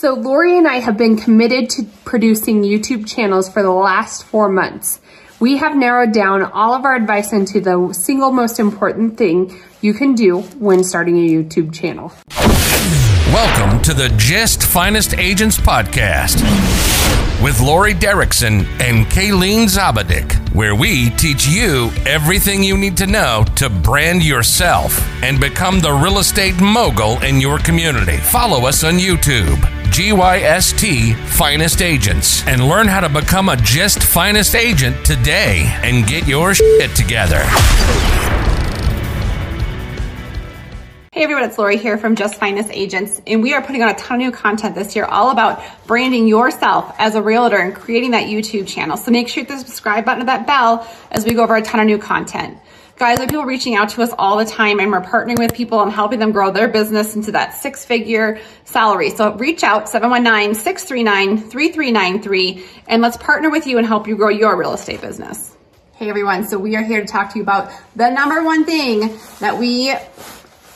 So Lori and I have been committed to producing YouTube channels for the last four months. We have narrowed down all of our advice into the single most important thing you can do when starting a YouTube channel. Welcome to the Just Finest Agents Podcast with Lori Derrickson and Kayleen Zabadik, where we teach you everything you need to know to brand yourself and become the real estate mogul in your community. Follow us on YouTube, GYST Finest Agents, and learn how to become a Just Finest agent today and get your shit together. Hey everyone, it's Lori here from Just Finest Agents, and we are putting on a ton of new content this year all about branding yourself as a realtor and creating that YouTube channel. So make sure you hit the subscribe button and that bell as we go over a ton of new content. Guys, we have people reaching out to us all the time and we're partnering with people and helping them grow their business into that six figure salary. So reach out 719-639-3393 and let's partner with you and help you grow your real estate business. Hey everyone, so we are here to talk to you about the number one thing that we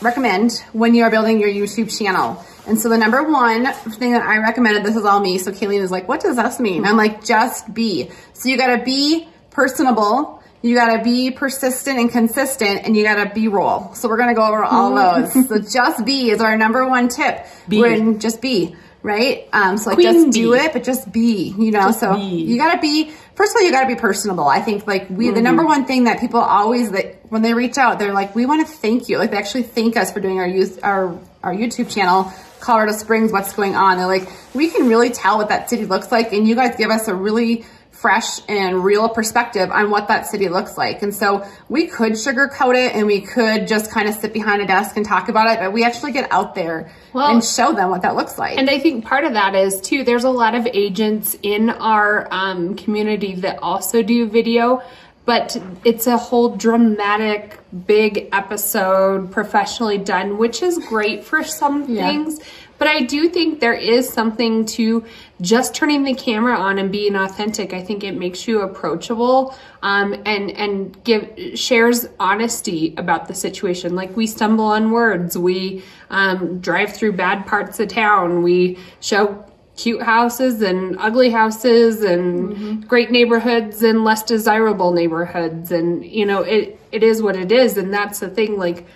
recommend when you are building your YouTube channel. And so the number one thing that I recommended, this is all me. So Kayleen is like, what does this mean? I'm like, just be. So you gotta be personable. You gotta be persistent and consistent and you gotta be roll. So we're gonna go over all mm. those. so just be is our number one tip. Be. When just be, right? Um, so like Queen just bee. do it, but just be, you know, Just so be. you gotta be, first of all, you gotta be personable. I think like we, the Mm-hmm. number one thing that people always, that when they reach out, they're like, we want to thank you. Like they actually thank us for doing our youth, our, our YouTube channel, Colorado Springs, what's going on. They're like, we can really tell what that city looks like. And you guys give us a really fresh and real perspective on what that city looks like. And so we could sugarcoat it and we could just kind of sit behind a desk and talk about it, but we actually get out there Well- and show them what that looks like. And I think part of that is too, there's a lot of agents in our um, community that also do video, but it's a whole dramatic, big episode, professionally done, which is great for some Yeah. things. But I do think there is something to just turning the camera on and being authentic. I think it makes you approachable um, and and give shares honesty about the situation. Like we stumble on words, we um, drive through bad parts of town, we show cute houses and ugly houses and great neighborhoods and less desirable neighborhoods. And you know it it is what it is. And that's the thing like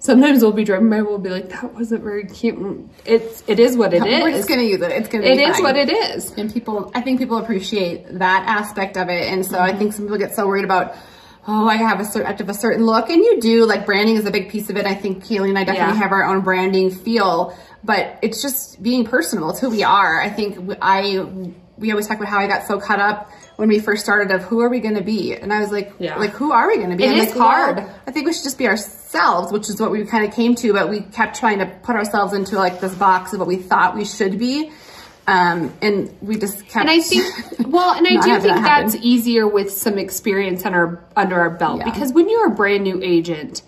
sometimes we'll be driving by we'll be like that wasn't very cute it's it is what it is. We're just gonna use it. It's gonna be It is what it is and people i think people appreciate that aspect of it and so Mm-hmm. i think some people get so worried about oh i have a certain have a certain look and you do like branding is a big piece of it i think Keely and i definitely Yeah. have our own branding feel but it's just being personal it's who we are i think i we always talk about how i got so caught up when we first started of who are we going to be and i was like Yeah. like who are we going to be It I'm is like, hard. I think we should just be ourselves, which is what we kind of came to, but we kept trying to put ourselves into like this box of what we thought we should be. Um, and we just kept. and I think well and I do think that that's easier with some experience our under our belt Yeah. because when you're a brand new agent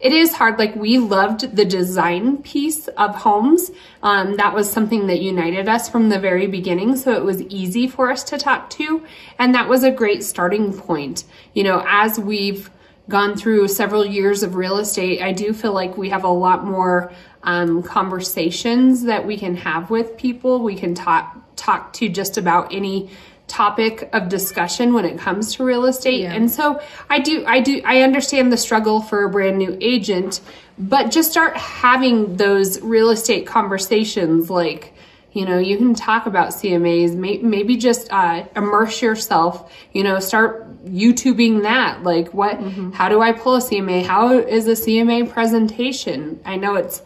it is hard like we loved the design piece of homes um, that was something that united us from the very beginning so it was easy for us to talk to and that was a great starting point you know as we've gone through several years of real estate i do feel like we have a lot more um, conversations that we can have with people we can talk talk to just about any topic of discussion when it comes to real estate Yeah. and so i do i do i understand the struggle for a brand new agent but just start having those real estate conversations like you know you can talk about cmas may, maybe just uh, immerse yourself you know start youtubing that like what how do i pull a cma how is a cma presentation? I know it's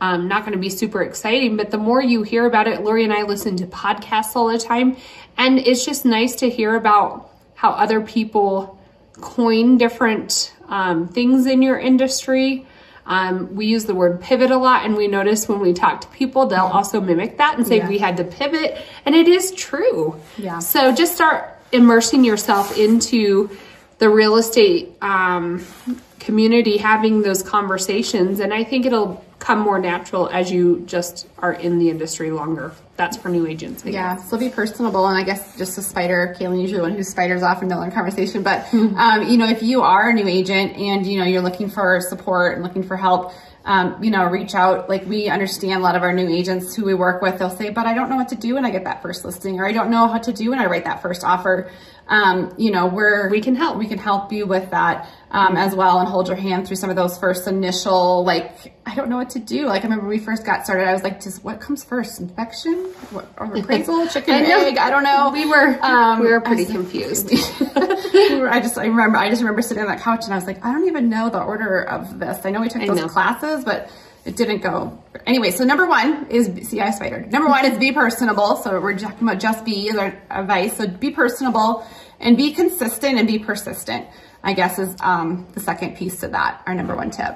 um, not going to be super exciting, but the more you hear about it, Lori and I listen to podcasts all the time, and it's just nice to hear about how other people coin different um, things in your industry. Um, we use the word pivot a lot, and we notice when we talk to people, they'll also mimic that and say Yeah. we had to pivot, and it is true. Yeah. So just start immersing yourself into the real estate um, community, having those conversations, and I think it'll come more natural as you just are in the industry longer. That's for new agents. I Yeah, so be personable, and I guess just a spider. Kayleen usually the one who spiders off in Miller conversation, but um, you know, if you are a new agent and you know you're looking for support and looking for help, um, you know, reach out. Like we understand a lot of our new agents who we work with, they'll say, but I don't know what to do when I get that first listing, or I don't know how to do when I write that first offer. Um, you know, we're We can help. We can help you with that um, as well, and hold your hand through some of those first initial like I don't know what to do. Like I remember we first got started, I was like, just what comes first, inspection what, or appraisal, chicken, I egg? I don't know. We were Um, we were pretty confused. I just I remember I just remember sitting on that couch and I was like, I don't even know the order of this. I know we took I those know. classes, but it didn't go. Anyway, so number one is see I spidered. Number one is be personable. So we're talking about just be is our advice. So be personable and be consistent and be persistent. I guess is um, the second piece to that. Our number one tip.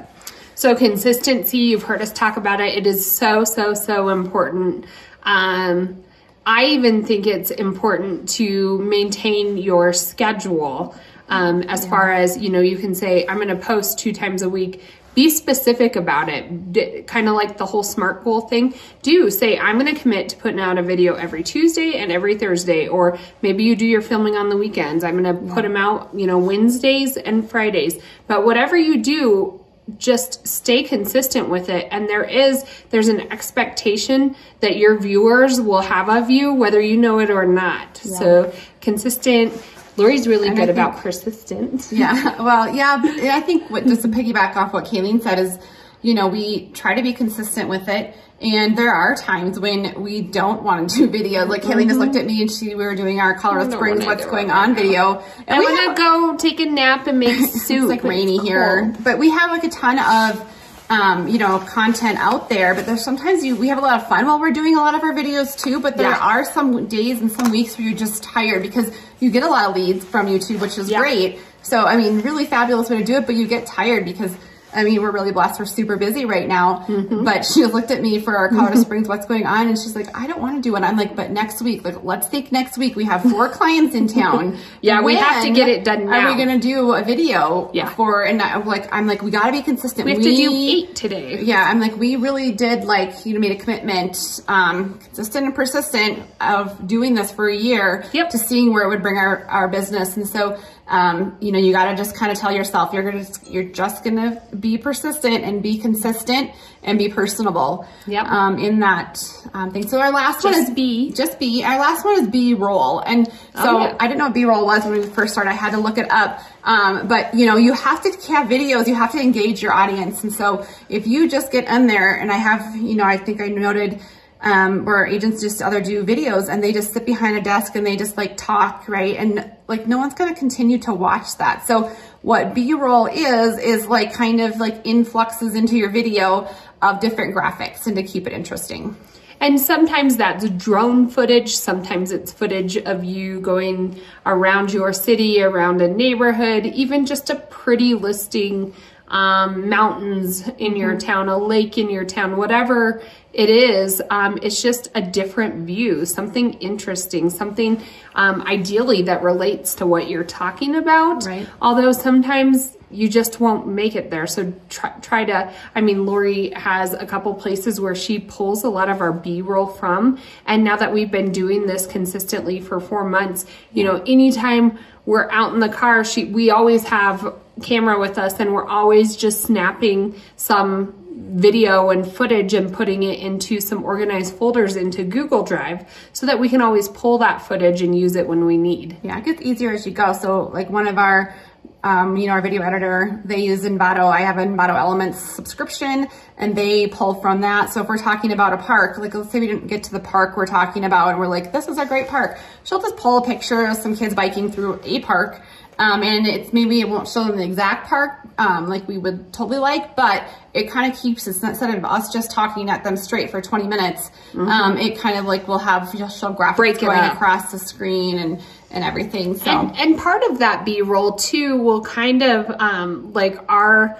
So consistency, you've heard us talk about it. It is so, so, so important. Um, I even think it's important to maintain your schedule. Um, as far as, you know, you can say, I'm going to post two times a week. Be specific about it. D- kind of like the whole SMART goal thing. Do say, I'm going to commit to putting out a video every Tuesday and every Thursday. Or maybe you do your filming on the weekends. I'm going to put them out, you know, Wednesdays and Fridays. But whatever you do, just stay consistent with it. And there is there's an expectation that your viewers will have of you whether you know it or not. So consistent. Lori's really And good I about think- persistent. Yeah, well, yeah, I think what just to piggyback off what Kayleen said is, you know, we try to be consistent with it. And there are times when we don't want to do videos. Like Kayleen just looked at me and she, we were doing our Colorado Springs What's Going On video. And i we want to go take a nap and make soup it's like rainy here, cold. but we have like a ton of, um, you know, content out there. But there's sometimes you we have a lot of fun while we're doing a lot of our videos too. But there Yeah. are some days and some weeks where you're just tired because you get a lot of leads from YouTube, which is Yeah. great. So I mean, really fabulous way to do it. But you get tired because. I mean, we're really blessed. We're super busy right now. Mm-hmm. But she looked at me for our Colorado Springs, what's going on? And she's like, I don't want to do it. I'm like, but next week, like, let's think next week. We have four clients in town. Yeah, we have to get it done Are we going to do a video Yeah. for, and I'm like, I'm like, we got to be consistent. we have to do eight today Yeah, I'm like, we really did like, you know, made a commitment, um, consistent and persistent of doing this for a year Yep. to seeing where it would bring our, our business. And so, um, you know, you got to just kind of tell yourself you're to, you're just going to be persistent and be consistent and be personable. Yep. Um, in that um, thing. So our last one is B. Just B. Our last one is B roll. And so Oh, yeah. I didn't know what B roll was when we first started. I had to look it up. Um, but you know, you have to have videos. You have to engage your audience. And so if you just get in there, and I have, you know, I think I noted um, where agents just other do videos and they just sit behind a desk and they just like talk, right? And like no one's going to continue to watch that. So what B-roll is is like kind of like influxes into your video of different graphics and to keep it interesting. And sometimes that's drone footage, sometimes it's footage of you going around your city, around a neighborhood, even just a pretty listing, um, mountains in your town, a lake in your town, whatever it is. Um, it's just a different view, something interesting, something um, ideally that relates to what you're talking about. Right. Although sometimes you just won't make it there. So try, try to, I mean, Lori has a couple places where she pulls a lot of our B roll from. And now that we've been doing this consistently for four months, you know, anytime we're out in the car, she, we always have camera with us and we're always just snapping some video and footage and putting it into some organized folders into Google Drive so that we can always pull that footage and use it when we need. Yeah, it gets easier as you go. So like one of our, um, you know, our video editor, they use Envato. I have Envato Elements subscription and they pull from that. So if we're talking about a park, like let's say we didn't get to the park we're talking about and we're like, this is a great park. She'll just pull a picture of some kids biking through a park. Um, and it's maybe it won't show them the exact park um, like we would totally like, but it kind of keeps instead of us just talking at them straight for 20 minutes. Um, it kind of like will have just show graphics Break going up. across the screen and and everything. So And, and part of that B roll too will kind of um, like our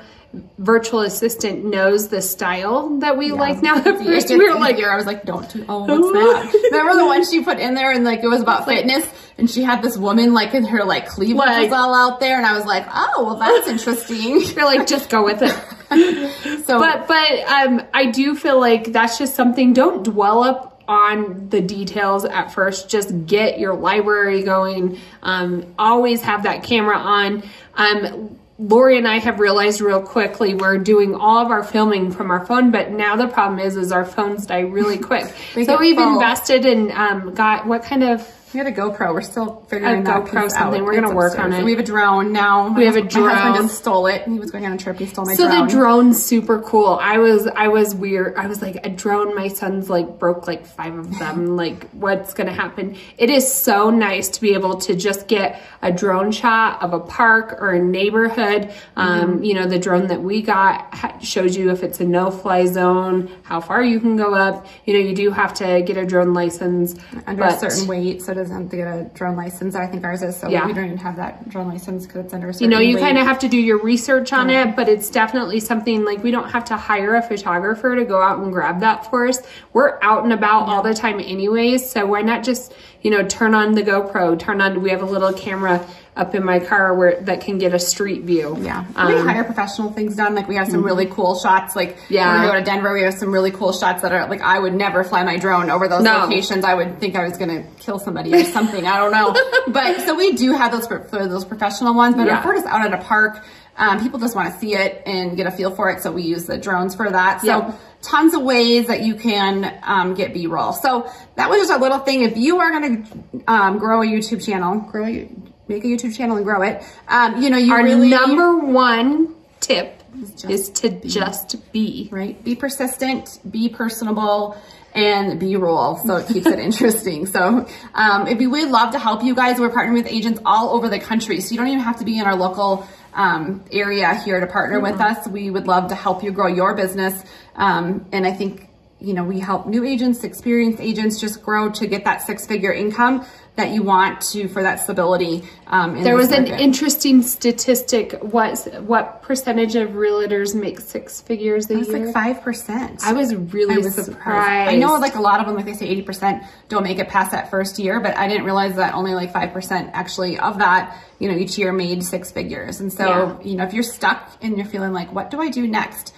virtual assistant knows the style that we like now. At first gets we were like. I was like, don't do, oh, what's that? Remember the one she put in there and like, it was about fitness and she had this woman like in her like cleavage Like- was all out there and I was like, oh, well that's interesting. you're like, just go with it. So, but but um, I do feel like that's just something. Don't dwell up on the details at first. Just get your library going. Um, always have that camera on. Um, Lori and I have realized real quickly we're doing all of our filming from our phone, but now the problem is is our phones die really quick. so we've full. invested and um, got what kind of we had a GoPro. We're still figuring a that GoPro piece something. Out. We're gonna work on it. we have a drone now. We have a drone. My husband just stole it. He was going on a trip. He stole my so drone. So the drone's super cool. I was I was weird. I was like a drone. My son's like broke like five of them. like what's gonna happen? It is so nice to be able to just get a drone shot of a park or a neighborhood. Um, mm-hmm. You know, the drone that we got shows you if it's a no-fly zone, how far you can go up. You know, you do have to get a drone license under a certain weight, so doesn't have to get a drone license. I think ours is, so yeah. we don't even have that drone license because it's under You know, you kind of have to do your research on yeah. it, but it's definitely something like we don't have to hire a photographer to go out and grab that for us. We're out and about yeah. all the time anyways, so why not just, you know, turn on the GoPro, turn on, we have a little camera up in my car where that can get a street view. Yeah. Um, we hire professional things done. Like we have some mm-hmm. really cool shots. Like yeah. when we go to Denver, we have some really cool shots that are like I would never fly my drone over those no. locations. I would think I was gonna kill somebody or something. I don't know. but so we do have those for, for those professional ones. But yeah. if we're just out at a park, um, people just want to see it and get a feel for it. So we use the drones for that. So yeah. tons of ways that you can um, get B-roll. So that was just a little thing. If you are going to um, grow a YouTube channel, grow a make a YouTube channel and grow it. Um, you know, you Our really number one tip is to be. just be. Right? Be persistent, be personable, and B-roll so it keeps it interesting. So um, if we would love to help you guys, we're partnering with agents all over the country. So you don't even have to be in our local um, area here to partner mm-hmm. with us. We would love to help you grow your business. Um, and I think you know, we help new agents, experienced agents just grow to get that six figure income that you want to for that stability. Um, there was an interesting statistic. What what percentage of realtors make six figures a year? like five percent. I was really I was surprised. surprised. I know, like a lot of them, like they say, eighty percent don't make it past that first year, but I didn't realize that only like five percent actually of that, you know, each year made six figures. And so, yeah. you know, if you're stuck and you're feeling like, what do I do next?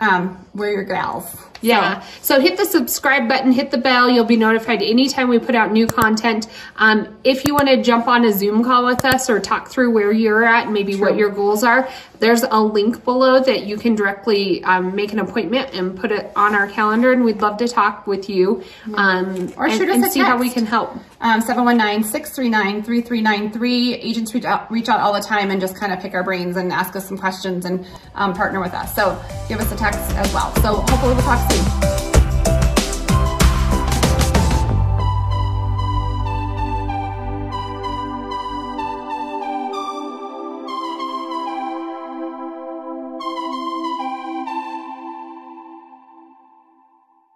Um, we're your gals. Yeah. So. so. hit the subscribe button, hit the bell. You'll be notified anytime we put out new content. Um, if you want to jump on a Zoom call with us or talk through where you're at, maybe True. what your goals are, there's a link below that you can directly um, make an appointment and put it on our calendar. And we'd love to talk with you um, or shoot and, us and see how we can help. Um, 719-639-3393. Agents reach out, reach out all the time and just kind of pick our brains and ask us some questions and um, partner with us. So give us a text as well. So hopefully we'll talk soon.